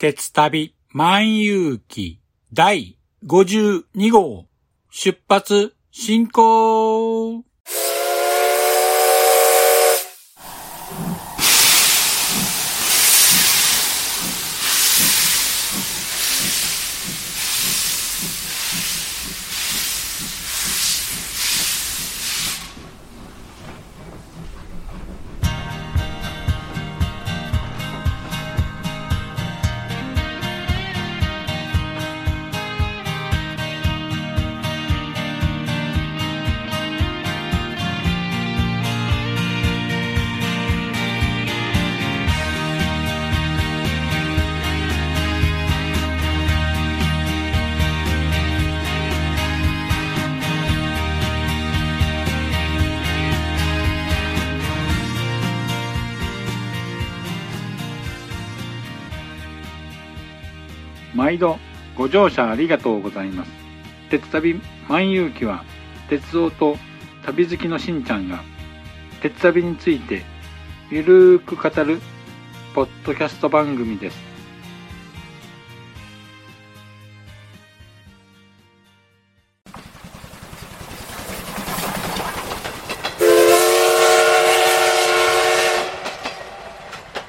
鉄旅万有記第52号出発進行乗車ありがとうございます。鉄旅万有記は鉄道と旅好きのしんちゃんが鉄旅についてゆるーく語るポッドキャスト番組です。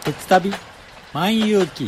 鉄旅万有記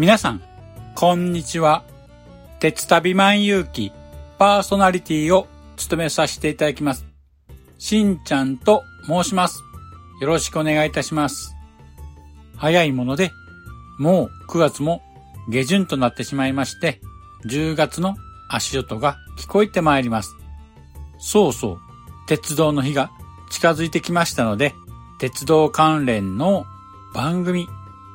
皆さん、こんにちは。鉄旅万有記パーソナリティを務めさせていただきます。しんちゃんと申します。よろしくお願いいたします。早いもので、もう9月も下旬となってしまいまして、10月の足音が聞こえてまいります。そうそう、鉄道の日が近づいてきましたので、鉄道関連の番組、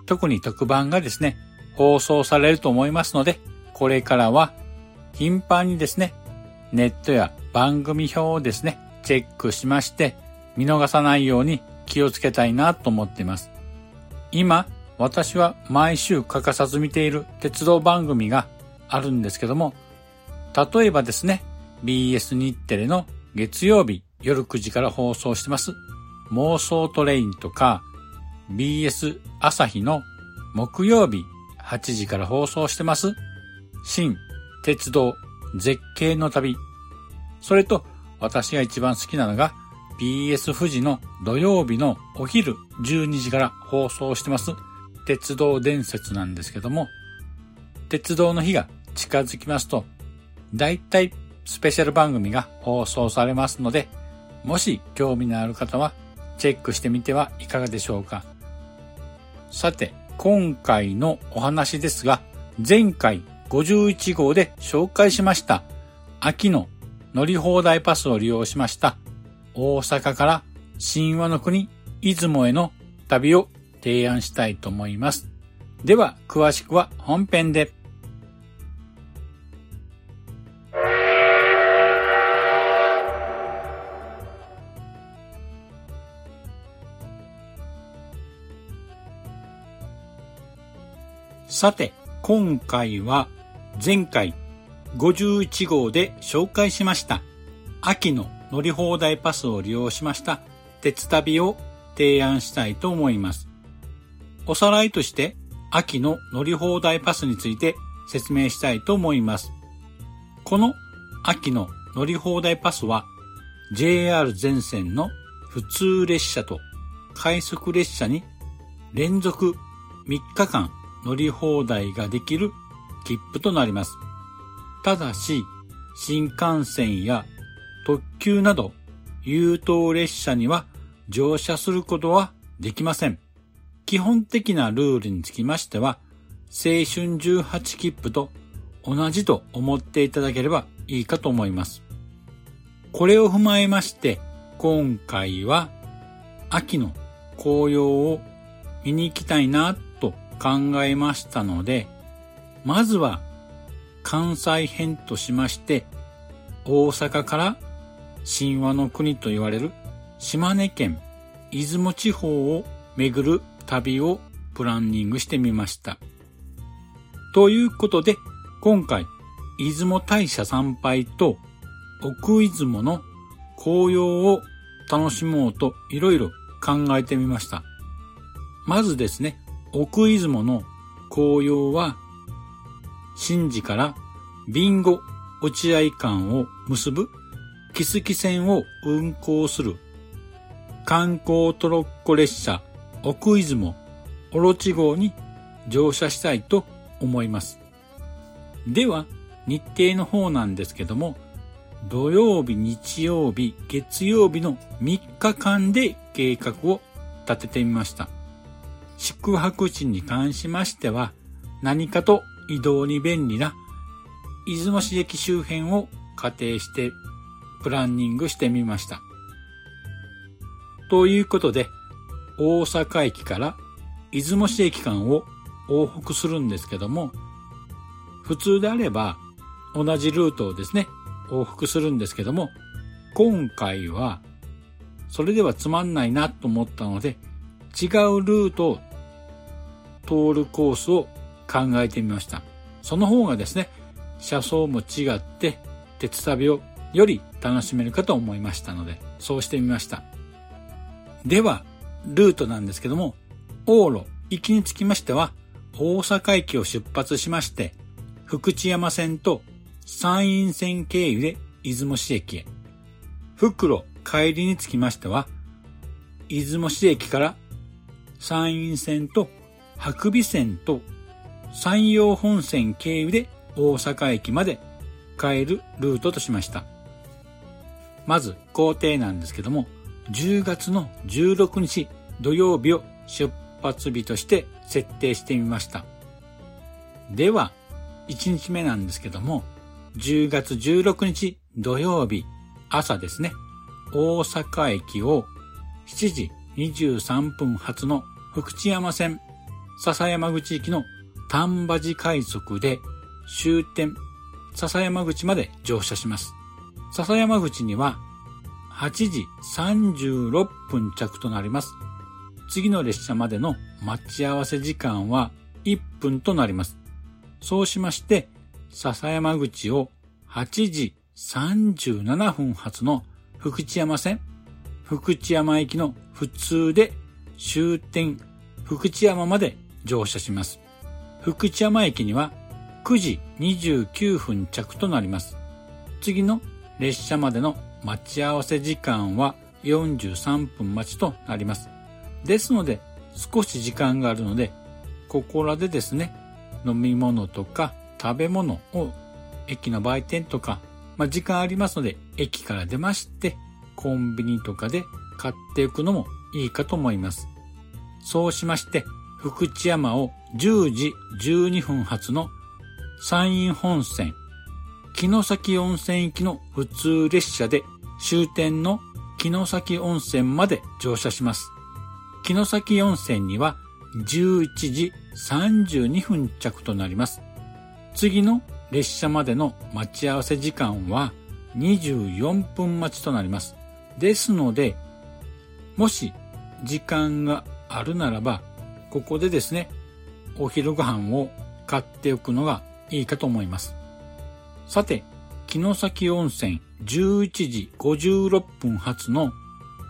特に特番がですね、放送されると思いますので、これからは頻繁にですね、ネットや番組表をですね、チェックしまして、見逃さないように気をつけたいなと思っています。今、私は毎週欠かさず見ている鉄道番組があるんですけども、例えばですね、BS 日テレの月曜日夜9時から放送してます妄想トレインとか BS 朝日の木曜日8時から放送してます新鉄道絶景の旅。それと私が一番好きなのが BS 富士の土曜日のお昼12時から放送してます鉄道伝説なんですけども、鉄道の日が近づきますと、だいたいスペシャル番組が放送されますので、もし興味のある方はチェックしてみてはいかがでしょうか。さて、今回のお話ですが、前回51号で紹介しました秋の乗り放題パスを利用しました大阪から神話の国出雲への旅を提案したいと思います。では、詳しくは本編で。さて、今回は前回51号で紹介しました秋の乗り放題パスを利用しました鉄旅を提案したいと思います。おさらいとして秋の乗り放題パスについて説明したいと思います。この秋の乗り放題パスは JR 全線の普通列車と快速列車に連続3日間乗り放題ができる切符となります。ただし、新幹線や特急など優等列車には乗車することはできません。基本的なルールにつきましては、青春18切符と同じと思っていただければいいかと思います。これを踏まえまして、今回は秋の紅葉を見に行きたいなと考えましたので、まずは関西編としまして、大阪から神話の国と言われる島根県出雲地方を巡る旅をプランニングしてみました。ということで、今回、出雲大社参拝と奥出雲の紅葉を楽しもうといろいろ考えてみました。まずですね、奥出雲の紅葉は、新寺からビンゴ落合間を結ぶ木月線を運行する観光トロッコ列車奥出雲オロチ号に乗車したいと思います。では、日程の方なんですけども、土曜日、日曜日、月曜日の3日間で計画を立ててみました。宿泊地に関しましては、何かと移動に便利な出雲市駅周辺を仮定してプランニングしてみました。ということで、大阪駅から出雲市駅間を往復するんですけども、普通であれば同じルートをですね、往復するんですけども、今回はそれではつまんないなと思ったので、違うルートを通るコースを考えてみました。その方がですね、車窓も違って鉄旅をより楽しめるかと思いましたので、そうしてみました。では、ルートなんですけども、往路、行きにつきましては、大阪駅を出発しまして、福知山線と山陰線経由で出雲市駅へ。袋、帰りにつきましては、出雲市駅から山陰線と白尾線と山陽本線経由で大阪駅まで帰るルートとしました。まず工程なんですけども、10月の16日土曜日を出発日として設定してみました。では、1日目なんですけども、10月16日土曜日朝ですね、大阪駅を7時23分発の福知山線笹山口行きの丹波寺快速で終点笹山口まで乗車します。笹山口には8時36分着となります。次の列車までの待ち合わせ時間は1分となります。そうしまして、笹山口を8時37分発の福知山線、福知山駅の普通で終点福知山まで乗車します。福知山駅には9時29分着となります。次の列車までの待ち合わせ時間は43分待ちとなります。ですので、少し時間があるので、ここらでですね、飲み物とか食べ物を駅の売店とか、まあ、時間ありますので、駅から出まして、コンビニとかで買っていくのもいいかと思います。そうしまして、福知山を10時12分発の山陰本線、城崎温泉行きの普通列車で終点の城崎温泉まで乗車します。城崎温泉には11時32分着となります。次の列車までの待ち合わせ時間は24分待ちとなります。ですので、もし時間があるならば、ここでですね、お昼ご飯を買っておくのがいいかと思います。さて、城崎温泉11時56分発の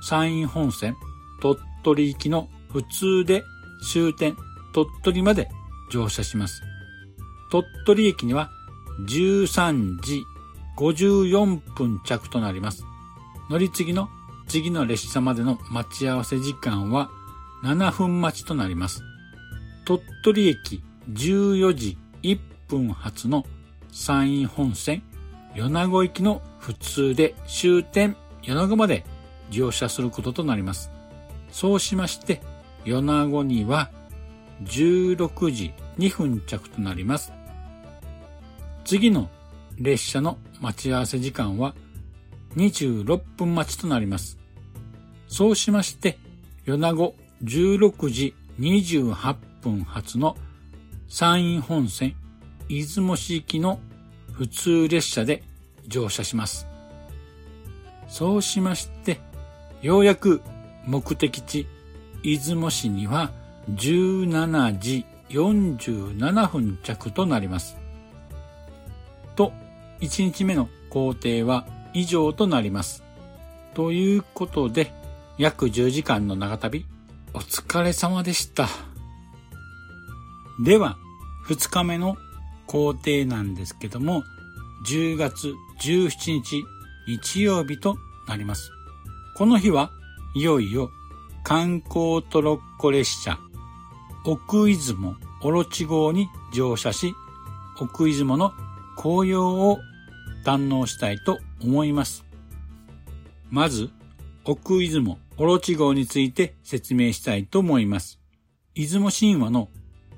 山陰本線鳥取行きの普通で終点鳥取まで乗車します。鳥取駅には13時54分着となります。乗り継ぎの次の列車までの待ち合わせ時間は7分待ちとなります。鳥取駅14時1分発の山陰本線米子行きの普通で終点米子まで乗車することとなります。そうしまして、米子には16時2分着となります。次の列車の待ち合わせ時間は26分待ちとなります。そうしまして、米子16時28分発の山陰本線出雲市行きの普通列車で乗車します。そうしまして、ようやく目的地出雲市には17時47分着となります。と、1日目の工程は以上となります。ということで、約10時間の長旅、お疲れ様でした。では、2日目の工程なんですけども、10月17日日曜日となります。この日はいよいよ観光トロッコ列車奥出雲オロチ号に乗車し、奥出雲の紅葉を堪能したいと思います。まず、奥出雲オロチ号について説明したいと思います。出雲神話の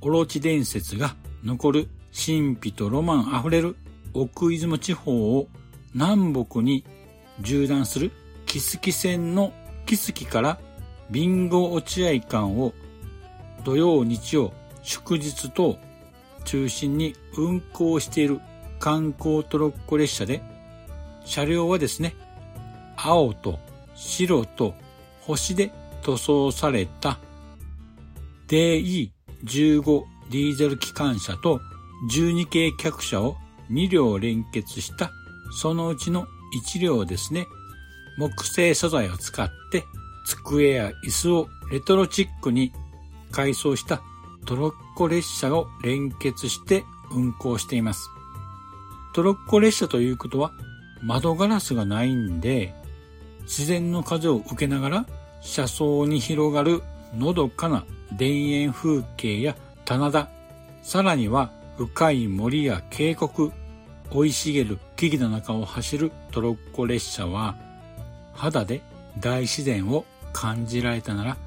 オロチ伝説が残る神秘とロマンあふれる奥出雲地方を南北に縦断する木月線の木月からビンゴ落合間を土曜日曜祝日等中心に運行している観光トロッコ列車で車両はですね青と白と星で塗装された DE15 ディーゼル機関車と12系客車を2両連結したそのうちの1両ですね木製素材を使って机や椅子をレトロチックに改装したトロッコ列車を連結して運行しています。トロッコ列車ということは窓ガラスがないんで自然の風を受けながら車窓に広がるのどかな田園風景や棚田、さらには深い森や渓谷、生い茂る木々の中を走るトロッコ列車は肌で大自然を感じられたなら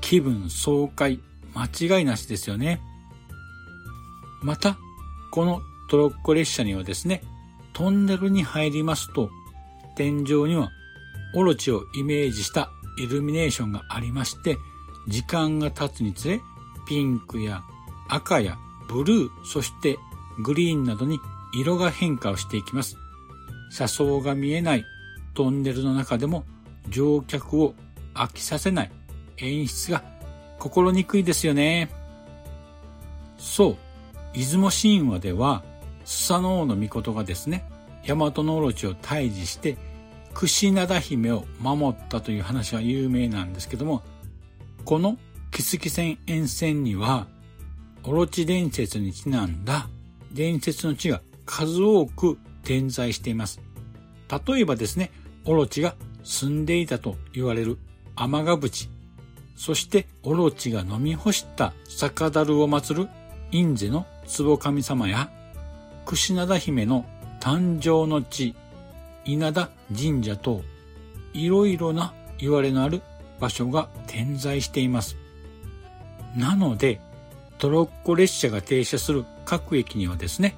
気分爽快間違いなしですよね。また、このトロッコ列車にはですね、トンネルに入りますと、天井にはオロチをイメージしたイルミネーションがありまして、時間が経つにつれ、ピンクや赤やブルー、そしてグリーンなどに色が変化をしていきます。車窓が見えないトンネルの中でも乗客を飽きさせない演出が心にくいですよね。そう、出雲神話では、スサノオノミコトがですね、大和のオロチを退治して、櫛灘姫を守ったという話は有名なんですけども、この木月線沿線には、オロチ伝説にちなんだ伝説の地が数多く点在しています。例えばですね、オロチが住んでいたと言われる天ヶ淵そしてオロチが飲み干した酒樽を祀る印税の壺神様や、櫛灘姫の誕生の地、稲田神社と、いろいろな言われのある場所が点在しています。なので、トロッコ列車が停車する各駅にはですね、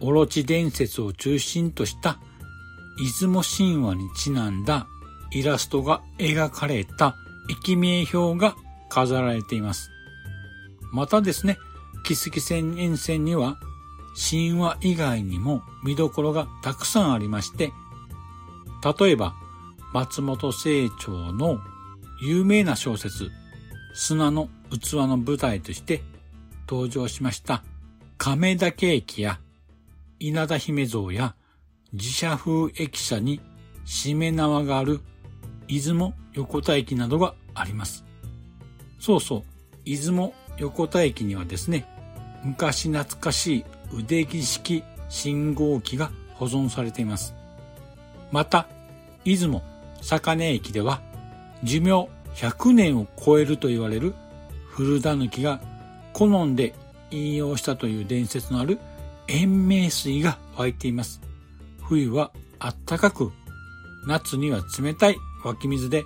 オロチ伝説を中心とした出雲神話にちなんだイラストが描かれた駅名表が飾られています。またですね、木月線沿線には神話以外にも見どころがたくさんありまして、例えば松本清張の有名な小説、砂の器の舞台として登場しました亀田駅や稲田姫像や自社風駅舎に締め縄がある出雲横田駅などがあります。そうそう、出雲横田駅にはですね、昔懐かしい腕木式信号機が保存されています。また、出雲坂根駅では寿命100年を超えると言われる古狸が好んで引用したという伝説のある延命水が湧いています。冬はあったかく、夏には冷たい湧き水で、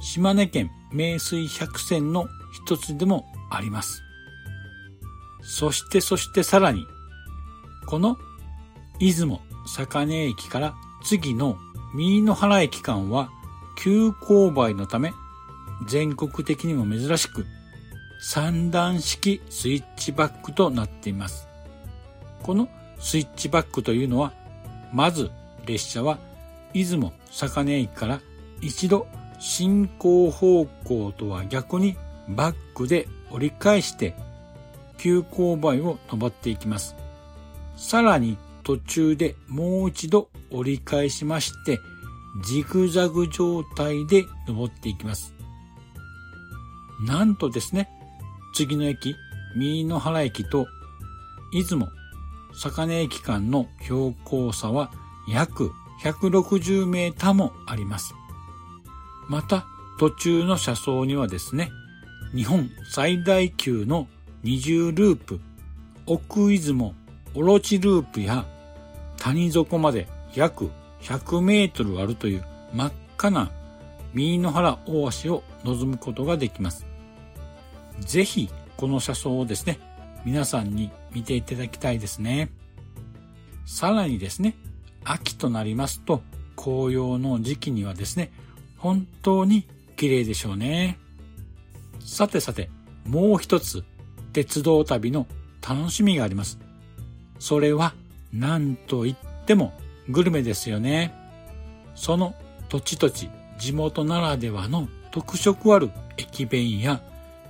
島根県名水百選の一つでもあります。そしてそしてさらに、この出雲坂根駅から次の三野原駅間は急勾配のため全国的にも珍しく三段式スイッチバックとなっています。このスイッチバックというのは、まず列車は出雲坂根駅から一度進行方向とは逆にバックで折り返して急勾配を登っていきます。さらに途中でもう一度折り返しましてジグザグ状態で登っていきます。なんとですね、次の駅、三野原駅と出雲坂根駅間の標高差は約160メーターもあります。また、途中の車窓にはですね、日本最大級の二重ループ、奥出雲オロチループや谷底まで約100メートルあるという真っ赤な三野原大橋を望むことができます。ぜひこの車窓をですね、皆さんに見ていただきたいですね。さらにですね、秋となりますと紅葉の時期にはですね、本当に綺麗でしょうね。さてさて、もう一つ鉄道旅の楽しみがあります。それは何と言ってもグルメですよね。その土地土地地元ならではの特色ある駅弁や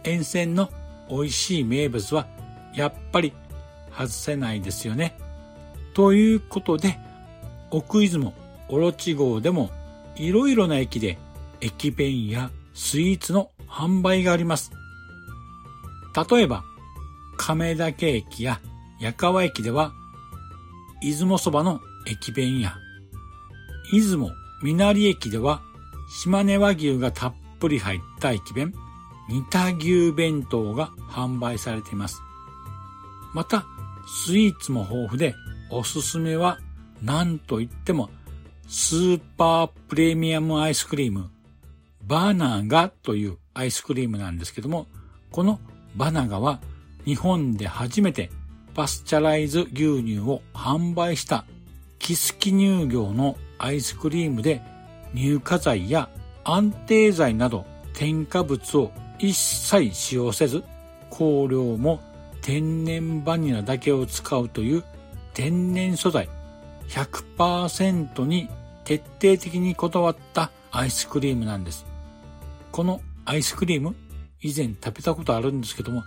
沿線の美味しい名物はやっぱり外せないですよね。ということで、奥出雲オロチ号でもいろいろな駅で駅弁やスイーツの販売があります。例えば、亀岳駅や矢川駅では、出雲そばの駅弁や、出雲稲荷駅では、島根和牛がたっぷり入った駅弁、煮た牛弁当が販売されています。また、スイーツも豊富で、おすすめは、何と言っても、スーパープレミアムアイスクリーム、バナガというアイスクリームなんですけども、このバナガは日本で初めてパスチャライズ牛乳を販売したキスキ乳業のアイスクリームで乳化剤や安定剤など添加物を一切使用せず香料も天然バニラだけを使うという天然素材100%に徹底的にこだわったアイスクリームなんです。このアイスクリーム以前食べたことあるんですけども、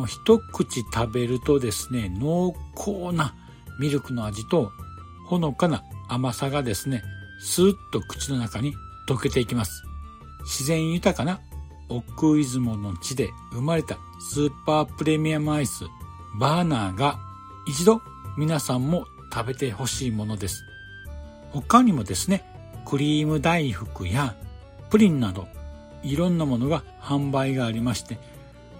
もう一口食べるとですね、濃厚なミルクの味とほのかな甘さがですね、スーッと口の中に溶けていきます。自然豊かな奥出雲の地で生まれたスーパープレミアムアイス、バーナーが一度皆さんも食べてほしいものです。他にもですね、クリーム大福やプリンなどいろんなものが販売がありまして、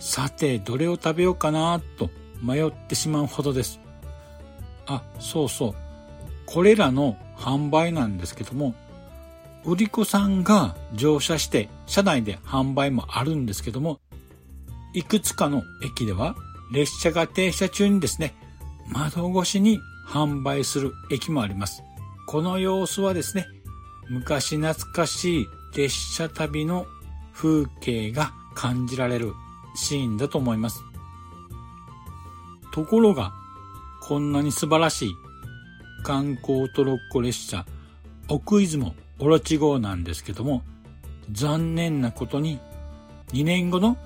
さてどれを食べようかなと迷ってしまうほどです。あ、そうそう。これらの販売なんですけども、売り子さんが乗車して車内で販売もあるんですけども、いくつかの駅では列車が停車中にですね、窓越しに販売する駅もあります。この様子はですね、昔懐かしい列車旅の風景が感じられるシーンだと思います。ところが、こんなに素晴らしい観光トロッコ列車、奥出雲オロチ号なんですけども、残念なことに2年後の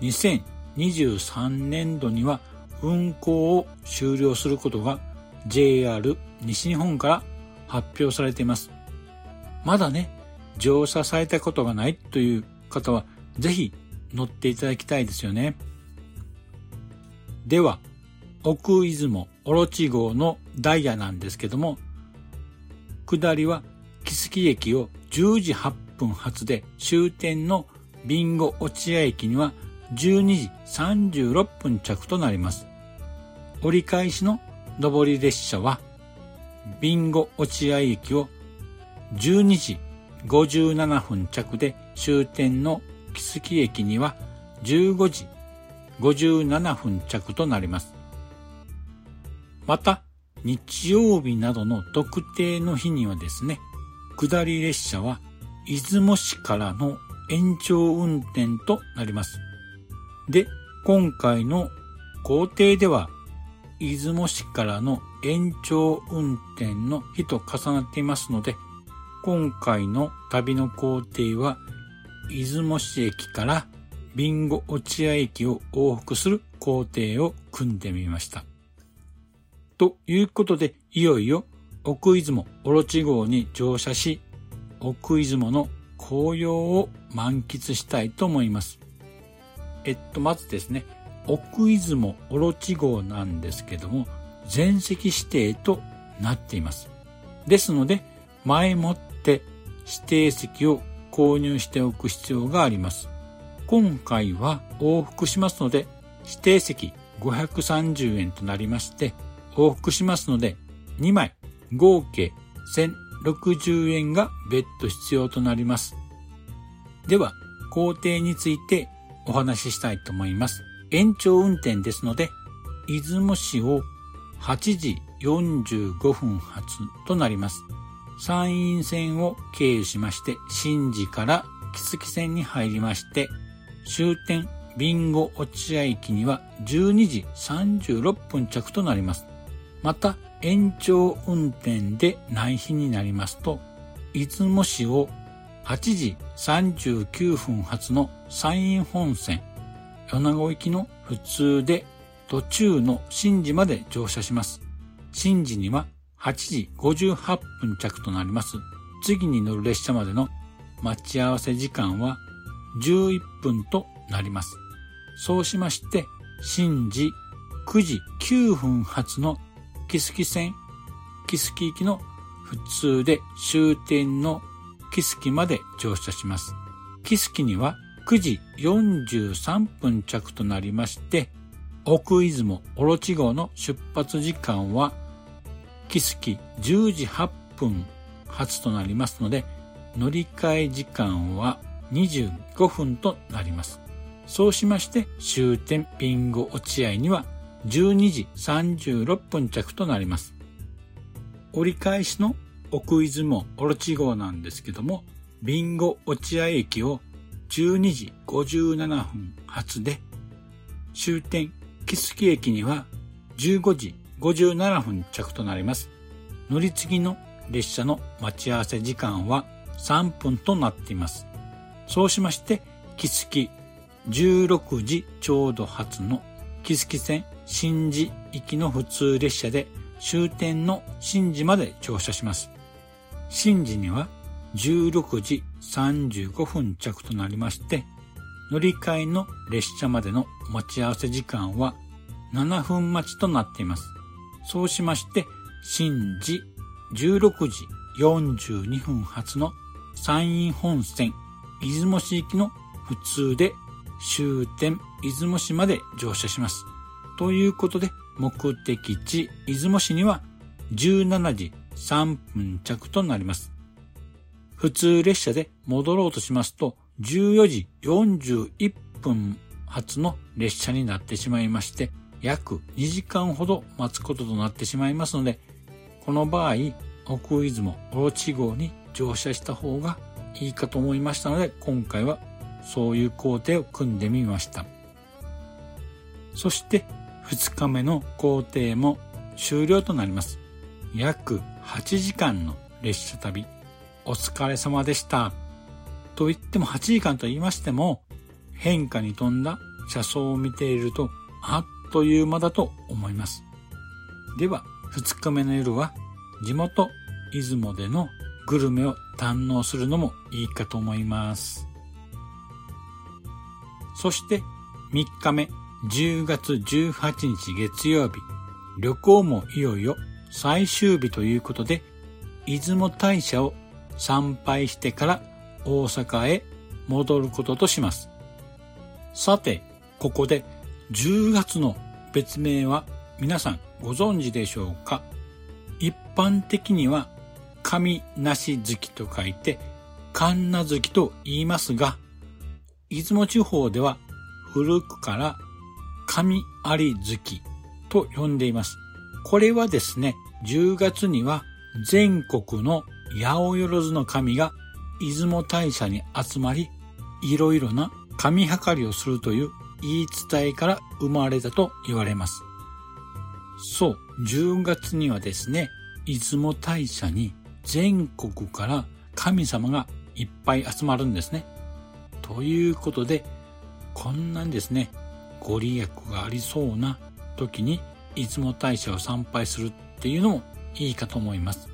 2023年度には運行を終了することが JR 西日本から発表されています。まだね、乗車されたことがないという方はぜひ乗っていただきたいですよね。では、奥出雲オロチ号のダイヤなんですけども、下りは木月駅を10時8分発で終点のビンゴ落合駅には12時36分着となります。折り返しの上り列車はビンゴ落合駅を12時57分着で終点の木月駅には15時57分着となります。また、日曜日などの特定の日にはですね、下り列車は出雲市からの延長運転となります。で、今回の工程では、出雲市からの延長運転の日と重なっていますので、今回の旅の工程は、出雲市駅からビンゴ落合駅を往復する工程を組んでみました。ということで、いよいよ奥出雲オロチ号に乗車し、奥出雲の紅葉を満喫したいと思います。えっと、まずですね、奥出雲オロチ号なんですけども、全席指定となっています。ですので、前もって指定席を購入しておく必要があります。今回は往復しますので、指定席530円となりまして、往復しますので、2枚合計1060円が別途必要となります。では、工程についてお話ししたいと思います。延長運転ですので、出雲市を8時45分発となります。山陰線を経由しまして、新寺から木月線に入りまして、終点ビンゴ落合駅には12時36分着となります。また、延長運転で内日になりますと、出雲市を8時39分発の山陰本線、米子行きの普通で途中の新寺まで乗車します。新寺には8時58分着となります。次に乗る列車までの待ち合わせ時間は11分となります。そうしまして、新寺9時9分発の木月線、木月行きの普通で終点の木月まで乗車します。木月には9時43分着となりまして、奥出雲オロチ号の出発時間は木月10時8分発となりますので、乗り換え時間は25分となります。そうしまして終点ビンゴ落合には12時36分着となります。折り返しの奥出雲オロチ号なんですけども、ビンゴ落合駅を12時57分発で、終点木月駅には15時57分着となります。乗り継ぎの列車の待ち合わせ時間は3分となっています。そうしまして、木月16時ちょうど発の木月線新寺行きの普通列車で終点の新寺まで乗車します。新寺には16時35分着となりまして、乗り換えの列車までの待ち合わせ時間は7分待ちとなっています。そうしまして、新寺16時42分発の山陰本線出雲市行きの普通で終点出雲市まで乗車します。ということで、目的地出雲市には17時3分着となります。普通列車で戻ろうとしますと、14時41分発の列車になってしまいまして、約2時間ほど待つこととなってしまいますので、この場合、奥出雲オロチ号に乗車した方がいいかと思いましたので、今回はそういう工程を組んでみました。そして2日目の工程も終了となります。約8時間の列車旅、お疲れ様でした。と言っても8時間と言いましても、変化に富んだ車窓を見ていると、あっという間だと思います。では、2日目の夜は、地元、出雲でのグルメを堪能するのもいいかと思います。そして3日目10月18日月曜日、旅行もいよいよ最終日ということで、出雲大社を参拝してから大阪へ戻ることとします。さて、ここで10月の別名は皆さんご存知でしょうか？一般的には、神なし月と書いて、神な月と言いますが、出雲地方では古くから神有月と呼んでいます。これはですね、10月には全国の八百万の神が出雲大社に集まり、いろいろな神計りをするという言い伝えから生まれたと言われます。そう、10月にはですね、出雲大社に全国から神様がいっぱい集まるんですね。ということで、こんなんですね、ご利益がありそうな時に出雲大社を参拝するっていうのもいいかと思います。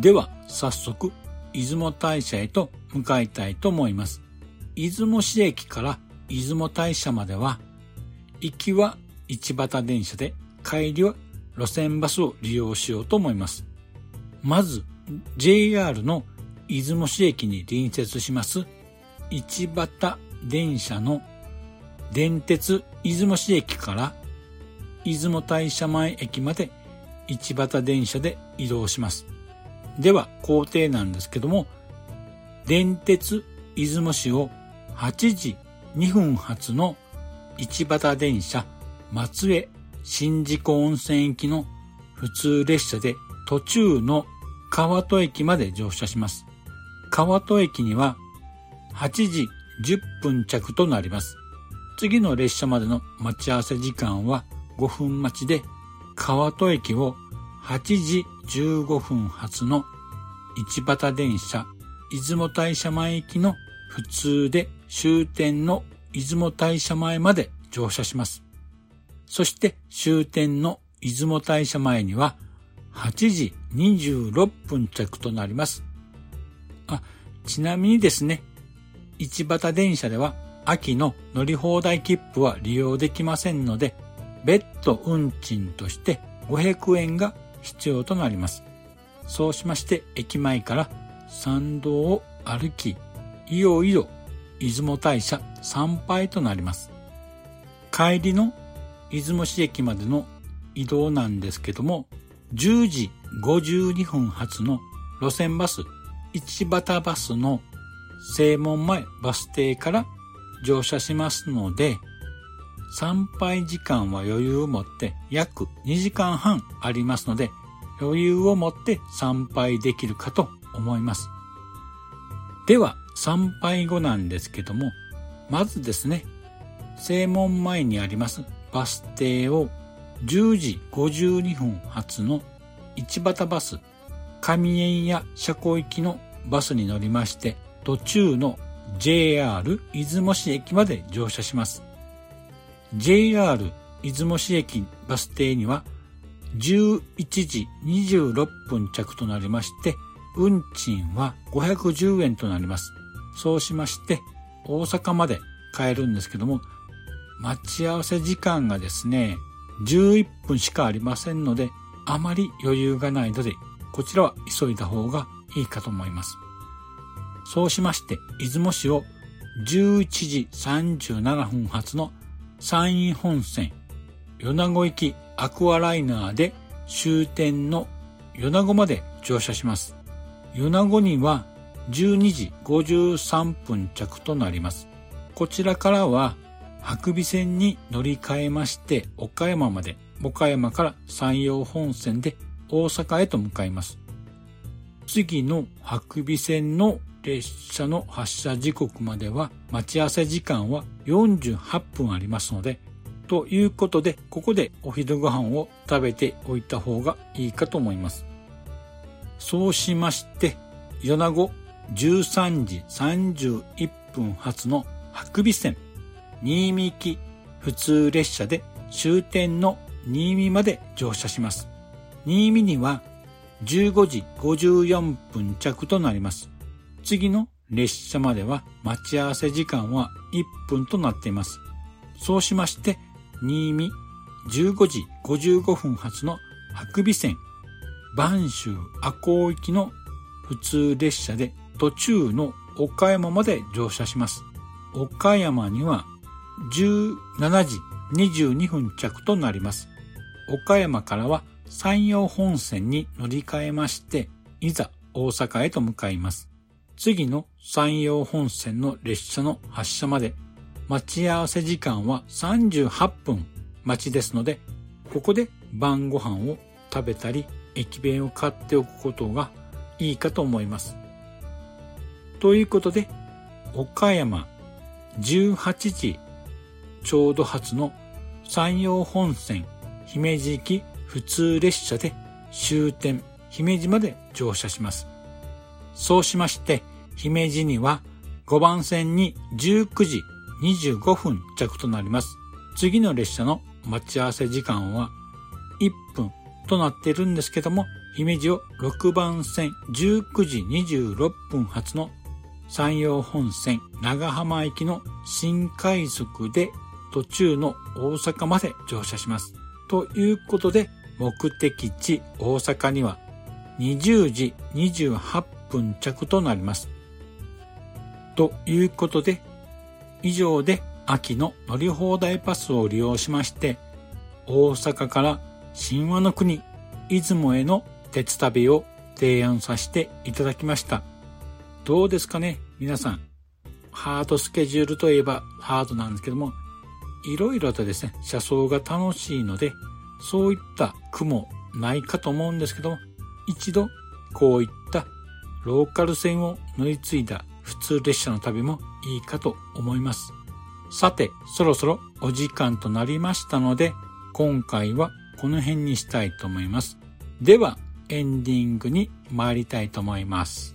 では、早速、出雲大社へと向かいたいと思います。出雲市駅から出雲大社までは、行きは市畑電車で、帰りは路線バスを利用しようと思います。まず、JR の出雲市駅に隣接します市畑電車の電鉄出雲市駅から出雲大社前駅まで市畑電車で移動します。では、工程なんですけども、電鉄出雲市を8時2分発の市畑電車松江新宿温泉行きの普通列車で途中の川戸駅まで乗車します。川戸駅には8時10分着となります。次の列車までの待ち合わせ時間は5分待ちで、川戸駅を8時15分発の市畑電車出雲大社前行きの普通で終点の出雲大社前まで乗車します。そして終点の出雲大社前には8時26分着となります。あ、ちなみにですね、市畑電車では秋の乗り放題切符は利用できませんので、別途運賃として500円が必要となります。そうしまして駅前から参道を歩き、いよいよ出雲大社参拝となります。帰りの出雲市駅までの移動なんですけども、10時52分発の路線バス、市畑バスの正門前バス停から乗車しますので、参拝時間は余裕を持って約2時間半ありますので、余裕を持って参拝できるかと思います。では、参拝後なんですけども、まずですね、正門前にありますバス停を10時52分発の市畑バス、上園や車庫行きのバスに乗りまして、途中の JR 出雲市駅まで乗車します。JR 出雲市駅バス停には11時26分着となりまして、運賃は510円となります。そうしまして、大阪まで帰るんですけども、待ち合わせ時間がですね、11分しかありませんので、あまり余裕がないので、こちらは急いだ方がいいかと思います。そうしまして、出雲市を11時37分発の山陰本線米子行きアクアライナーで終点の米子まで乗車します。米子には12時53分着となります。こちらからは白尾線に乗り換えまして岡山まで、岡山から山陽本線で大阪へと向かいます。次の白尾線の列車の発車時刻までは待ち合わせ時間は48分ありますので、ということで、ここでお昼ご飯を食べておいた方がいいかと思います。そうしまして、米子13時31分発の白尾線、新見行き普通列車で終点の新見まで乗車します。新見には15時54分着となります。次の列車までは待ち合わせ時間は1分となっています。そうしまして、新見15時55分発の白尾線、播州赤穂行きの普通列車で途中の岡山まで乗車します。岡山には17時22分着となります。岡山からは山陽本線に乗り換えまして、いざ大阪へと向かいます。次の山陽本線の列車の発車まで待ち合わせ時間は38分待ちですので、ここで晩ご飯を食べたり駅弁を買っておくことがいいかと思います。ということで、岡山18時ちょうど発の山陽本線姫路行き普通列車で終点姫路まで乗車します。そうしまして、姫路には5番線に19時25分着となります。次の列車の待ち合わせ時間は1分となっているんですけども、姫路を6番線19時26分発の山陽本線長浜行きの新快速で途中の大阪まで乗車します。ということで、目的地大阪には20時28分着となります。ということで、以上で秋の乗り放題パスを利用しまして、大阪から神話の国、出雲への鉄旅を提案させていただきました。どうですかね？皆さん。ハードスケジュールといえばハードなんですけども、いろいろとですね、車窓が楽しいので、そういった苦もないかと思うんですけども、一度こういったローカル線を乗り継いだ普通列車の旅もいいかと思います。さて、そろそろお時間となりましたので、今回はこの辺にしたいと思います。では、エンディングに参りたいと思います。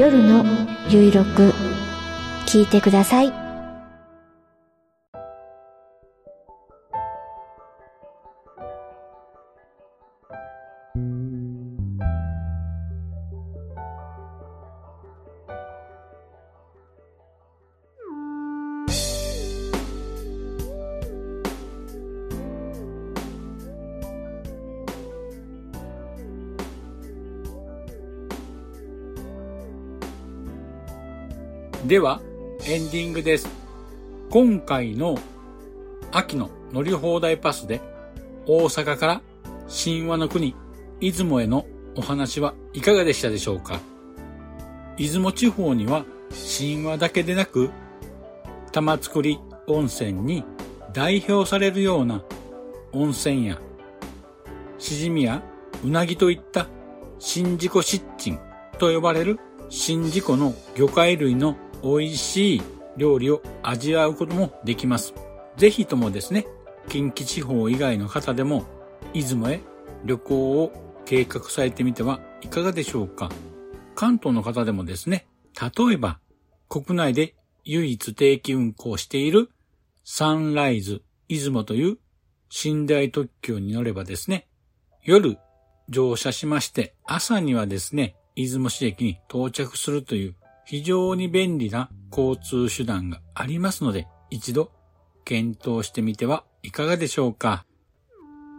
夜のゆいろく聞いてください。では、エンディングです。今回の秋の乗り放題パスで大阪から神話の国、出雲へのお話はいかがでしたでしょうか？出雲地方には神話だけでなく玉造温泉に代表されるような温泉やしじみやうなぎといった新事故湿鎮と呼ばれる新事故の魚介類の美味しい料理を味わうこともできます。ぜひともですね、近畿地方以外の方でも、出雲へ旅行を計画されてみてはいかがでしょうか関東の方でもですね、例えば、国内で唯一定期運行しているサンライズ出雲という寝台特急に乗ればですね、夜乗車しまして朝にはですね、出雲市駅に到着するという非常に便利な交通手段がありますので、一度検討してみてはいかがでしょうか。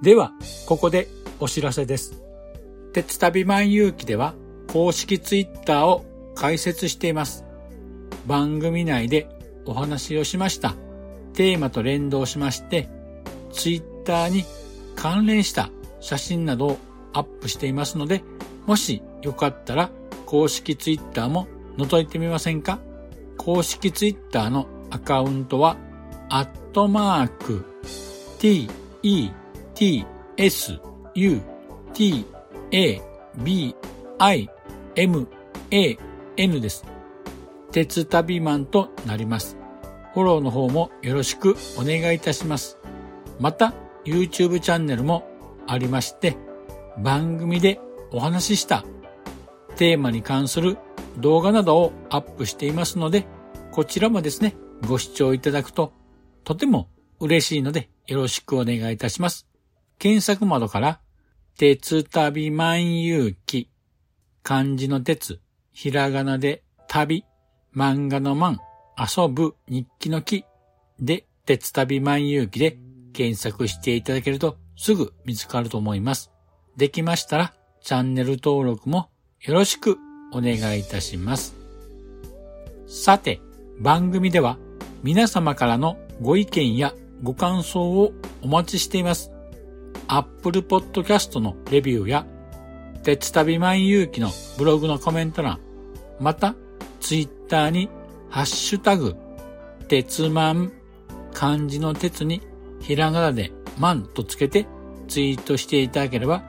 では、ここでお知らせです。鉄旅万有記では公式ツイッターを開設しています。番組内でお話をしましたテーマと連動しまして、ツイッターに関連した写真などをアップしていますので、もしよかったら公式ツイッターも覗いてみませんか？公式ツイッターのアカウントは、アットマーク、t, e, t, s, u, t, a, b, i, m, a, n です。鉄旅マンとなります。フォローの方もよろしくお願いいたします。また、YouTube チャンネルもありまして、番組でお話ししたテーマに関する動画などをアップしていますので、こちらもですね、ご視聴いただくととても嬉しいのでよろしくお願いいたします。検索窓から、鉄旅万有記、漢字の鉄、ひらがなで旅、漫画の漫、遊ぶ日記の木で、鉄旅万有記で検索していただけるとすぐ見つかると思います。できましたら、チャンネル登録もよろしくお願いいたします。さて、番組では皆様からのご意見やご感想をお待ちしています。Apple Podcast のレビューや、鉄旅万有記のブログのコメント欄、また、Twitter にハッシュタグ、鉄マン、漢字の鉄にひらがなでマンとつけてツイートしていただければ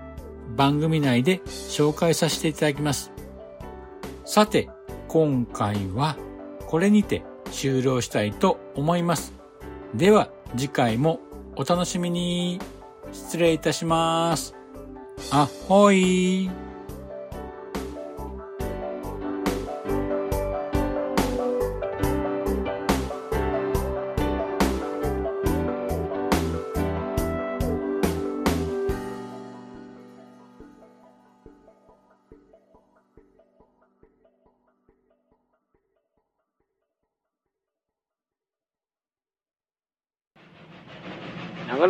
番組内で紹介させていただきます。さて、今回はこれにて終了したいと思います。では次回もお楽しみに。失礼いたします。あほい